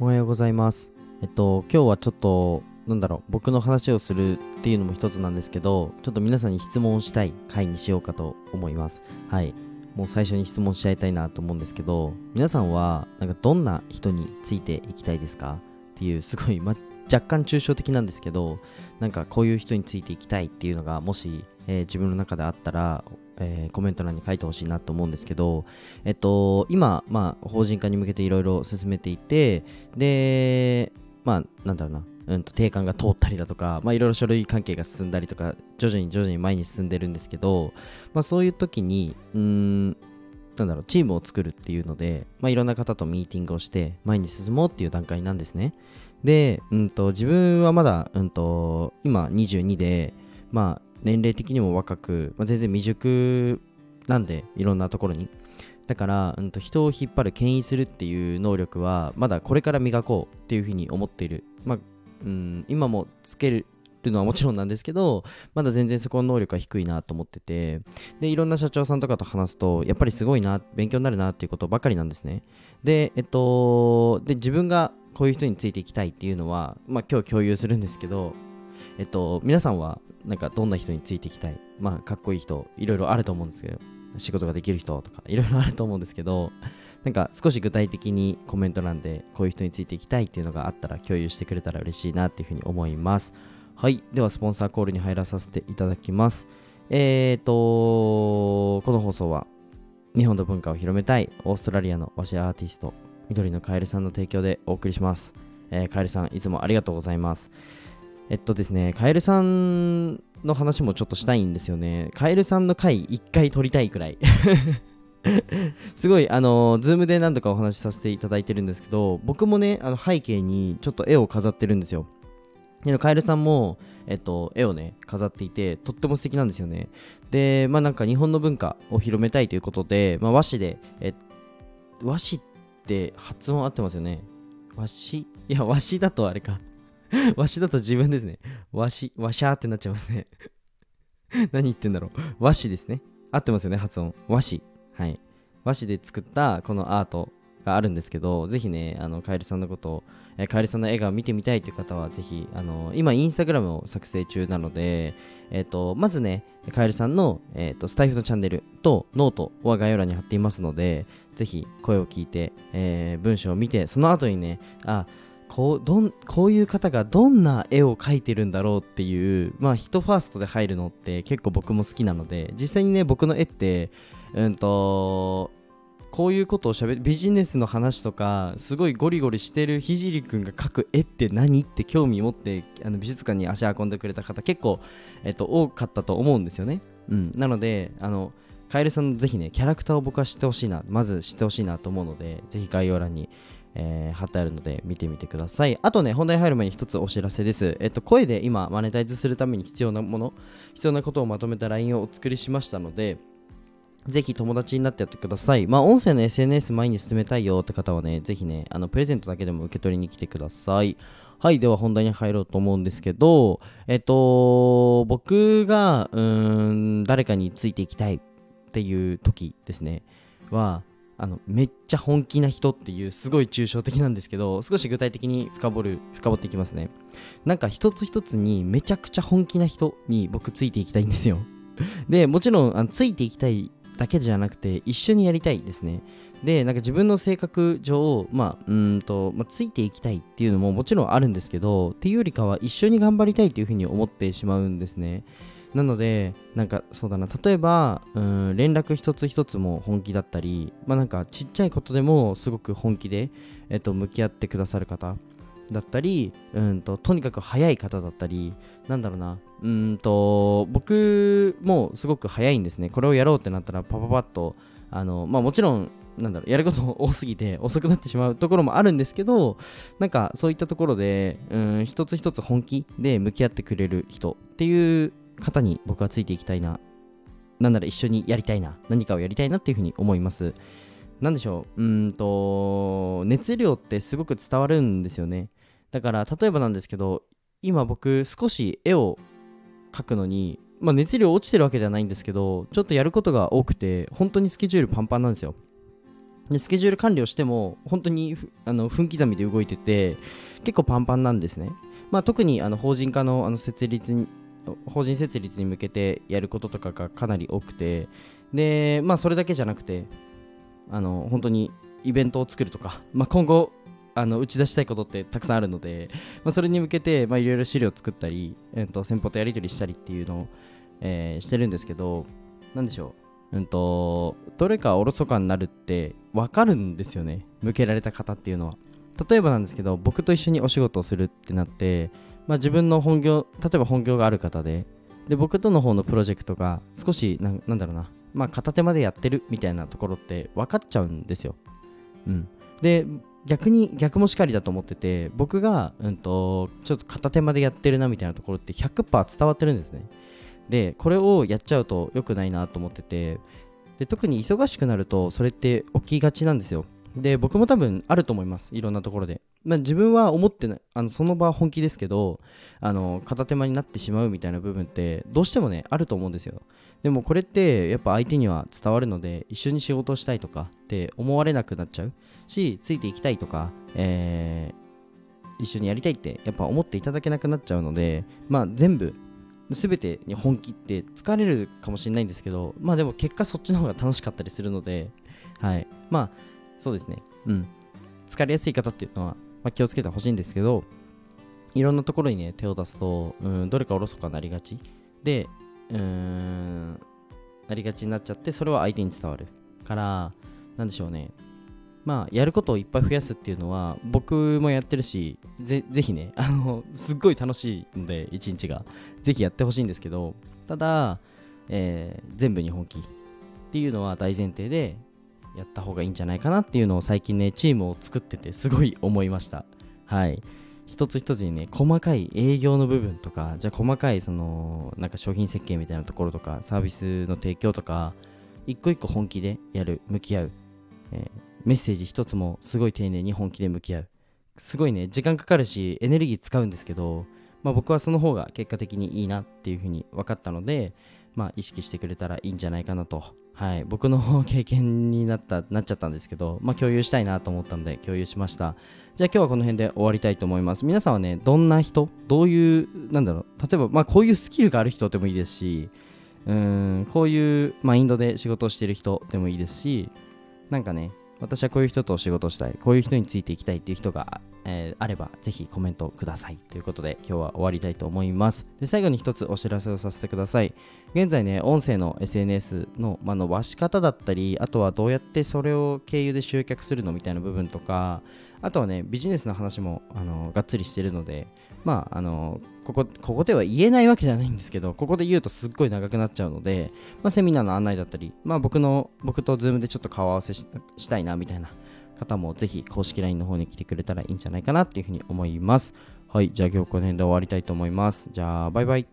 おはようございます。えっと、今日はちょっと、なんだろう、僕の話をするっていうのも一つなんですけど、ちょっと皆さんに質問したい回にしようかと思います。はい。もう最初に質問しちゃいたいなと思うんですけど、皆さんは、なんかどんな人についていきたいですか？っていう、すごい、ま、若干抽象的なんですけど、なんかこういう人についていきたいっていうのが、もし、えー自分の中であったら、えーコメント欄に書いてほしいなと思うんですけど、えっと、今、まあ、法人化に向けていろいろ進めていて、で、まあ、なんだろうな、うんと、定款が通ったりだとか、まあ、いろいろ書類関係が進んだりとか、徐々に徐々に前に進んでるんですけど、まあ、そういう時に、うーん、なんだろう、チームを作るっていうので、まあ、いろんな方とミーティングをして、前に進もうっていう段階なんですね。で、うんと、自分はまだ、うんと、今22で、まあ、年齢的にも若く、まあ、全然未熟なんで、いろんなところに。だから、うん、と人を引っ張る、牽引するっていう能力は、まだこれから磨こうっていうふうに思っている。まあ、うん、今もつけるのはもちろんなんですけど、まだ全然そこの能力は低いなと思ってて、で、いろんな社長さんとかと話すと、やっぱりすごいな、勉強になるなっていうことばかりなんですね。で、えっと、で、自分がこういう人についていきたいっていうのは、まあ今日共有するんですけど、えっと、皆さんは、なんかどんな人についていきたい？まあ、かっこいい人、いろいろあると思うんですけど、仕事ができる人とか、いろいろあると思うんですけど、なんか少し具体的にコメント欄でこういう人についていきたいっていうのがあったら共有してくれたら嬉しいなっていうふうに思います。はい。では、スポンサーコールに入らさせていただきます。えーと、この放送は、日本の文化を広めたいオーストラリアの和紙アーティスト、緑のカエルさんの提供でお送りします。えーカエルさん、いつもありがとうございます。えっとですね、カエルさんの話もちょっとしたいんですよね。カエルさんの回一回撮りたいくらい。すごい、あの、ズームで何度かお話しさせていただいてるんですけど、僕もね、あの背景にちょっと絵を飾ってるんですよ。でカエルさんも、えっと、絵をね、飾っていて、とっても素敵なんですよね。で、まあなんか日本の文化を広めたいということで、まあ、和紙で、え和紙って発音合ってますよね。和紙？いや、和紙だとあれか。和紙だと自分ですね。和紙、和紙ってなっちゃいますね。何言ってんだろう。和紙ですね。合ってますよね、発音。和紙。はい。和紙で作ったこのアートがあるんですけど、ぜひね、あの、カエルさんのことを、えーカエルさんの絵が見てみたいという方は、ぜひ、あの、今、インスタグラムを作成中なので、えっ、と、まずね、カエルさんの、えっ、と、スタエフのチャンネルとノートは概要欄に貼っていますので、ぜひ声を聞いて、えー文章を見て、その後にね、あ、こうどんこういう方がどんな絵を描いてるんだろうっていう、まあ、人ファーストで入るのって結構僕も好きなので実際にね僕の絵ってうんとこういうことをしゃべビジネスの話とかすごいゴリゴリしてるひじりくんが描く絵って何って興味持ってあの美術館に足運んでくれた方結構、えっと、多かったと思うんですよね、うん、なのであのカエルさんぜひねキャラクターを僕は知ってほしいなまず知ってほしいなと思うのでぜひ概要欄にえー貼ってあるので見てみてください。あとね、本題入る前に一つお知らせです。えっと、声で今、マネタイズするために必要なもの、必要なことをまとめた LINE をお作りしましたので、ぜひ友達になってやってください。まあ、音声の SNS 前に進めたいよって方はね、ぜひね、あの、プレゼントだけでも受け取りに来てください。はい、では本題に入ろうと思うんですけど、えっと、僕が、うーん、誰かについていきたいっていう時ですね、は、あのめっちゃ本気な人っていうすごい抽象的なんですけど少し具体的に深掘る深掘っていきますね。なんか一つ一つにめちゃくちゃ本気な人に僕ついていきたいんですよ。でもちろんあのついていきたいだけじゃなくて一緒にやりたいですね。でなんか自分の性格上まあうんと、まあ、ついていきたいっていうのももちろんあるんですけどっていうよりかは一緒に頑張りたいっていうふうに思ってしまうんですね。なので、なんかそうだな、例えば、うん連絡一つ一つも本気だったり、まあなんかちっちゃいことでもすごく本気で、えっと、向き合ってくださる方だったり、うんと、とにかく早い方だったり、なんだろうな、うんと、僕もすごく早いんですね。これをやろうってなったら、パパパッと、あの、まあもちろん、なんだろう、やること多すぎて遅くなってしまうところもあるんですけど、なんかそういったところで、うん、一つ一つ本気で向き合ってくれる人っていう方に僕はついていきたいな。なんなら一緒にやりたいな。何かをやりたいなっていうふうに思います。なんでしょう？うんと、熱量ってすごく伝わるんですよね。だから、例えばなんですけど、今僕少し絵を描くのに、まあ熱量落ちてるわけではないんですけど、ちょっとやることが多くて、本当にスケジュールパンパンなんですよ。でスケジュール管理をしても本当にあの分刻みで動いてて結構パンパンなんですね、まあ、特にあの法人化のあの設立法人設立に向けてやることとかがかなり多くてでまあそれだけじゃなくてあの本当にイベントを作るとか、まあ、今後あの打ち出したいことってたくさんあるので、まあ、それに向けていろいろ資料を作ったり、えー、と先方とやり取りしたりっていうのを、えー、してるんですけど何でしょう、うんと、どれかおろそかになるって分かるんですよね。向けられた方っていうのは。例えばなんですけど僕と一緒にお仕事をするってなって、まあ、自分の本業例えば本業がある方でで僕との方のプロジェクトが少しななんだろうなまあ片手までやってるみたいなところって分かっちゃうんですよ。うん、で逆に逆もしかりだと思ってて僕が、うんと、ちょっと片手までやってるなみたいなところって100%伝わってるんですね。でこれをやっちゃうと良くないなと思っててで特に忙しくなるとそれって起きがちなんですよ。で僕も多分あると思います。いろんなところで、まあ、自分は思ってないあのその場は本気ですけどあの片手間になってしまうみたいな部分ってどうしてもねあると思うんですよ。でもこれってやっぱ相手には伝わるので一緒に仕事したいとかって思われなくなっちゃう。しついていきたいとか、えー、一緒にやりたいってやっぱ思っていただけなくなっちゃうのでまあ全部全てに本気って疲れるかもしれないんですけどまあでも結果そっちの方が楽しかったりするのではい。まあそうですね。うん。疲れやすい方っていうのは、まあ、気をつけてほしいんですけどいろんなところにね手を出すと、うん、どれかおろそかになりがち。でうーんなりがちになっちゃってそれは相手に伝わるからなんでしょうね。まあやることをいっぱい増やすっていうのは僕もやってるしぜぜひねあのすっごい楽しいので一日が。ぜひやってほしいんですけどただ、えー、全部に本気っていうのは大前提でやった方がいいんじゃないかなっていうのを最近ねチームを作っててすごい思いました。はい。一つ一つにね細かい営業の部分とかじゃあ細かいそのなんか商品設計みたいなところとかサービスの提供とか一個一個本気でやる向き合う、えー、メッセージ一つもすごい丁寧に本気で向き合う。すごいね時間かかるしエネルギー使うんですけど、まあ、僕はその方が結果的にいいなっていうふうに分かったので、まあ、意識してくれたらいいんじゃないかなと。はい、僕の経験になったなっちゃったんですけど、まあ、共有したいなと思ったので共有しました。じゃあ今日はこの辺で終わりたいと思います。皆さんはねどんな人？どういうなんだろう？例えば、まあ、こういうスキルがある人でもいいですしうんこういうマインドで仕事をしてる人でもいいですしなんかね私はこういう人と仕事したい。こういう人についていきたいっていう人がえー、あればぜひコメントください。ということで今日は終わりたいと思います。で最後に一つお知らせをさせてください。現在ね音声の SNS の,、まあ、伸ばし方だったりあとはどうやってそれを経由で集客するのみたいな部分とかあとはねビジネスの話もあのがっつりしてるのでまああのここここでは言えないわけじゃないんですけどここで言うとすっごい長くなっちゃうので、まあ、セミナーの案内だったり、まあ、僕の僕と Zoom でちょっと顔合わせしたいなみたいな方もぜひ公式 LINE の方に来てくれたらいいんじゃないかなっていうふうに思います。はい、じゃあ今日この辺で終わりたいと思います。じゃあ、バイバイ。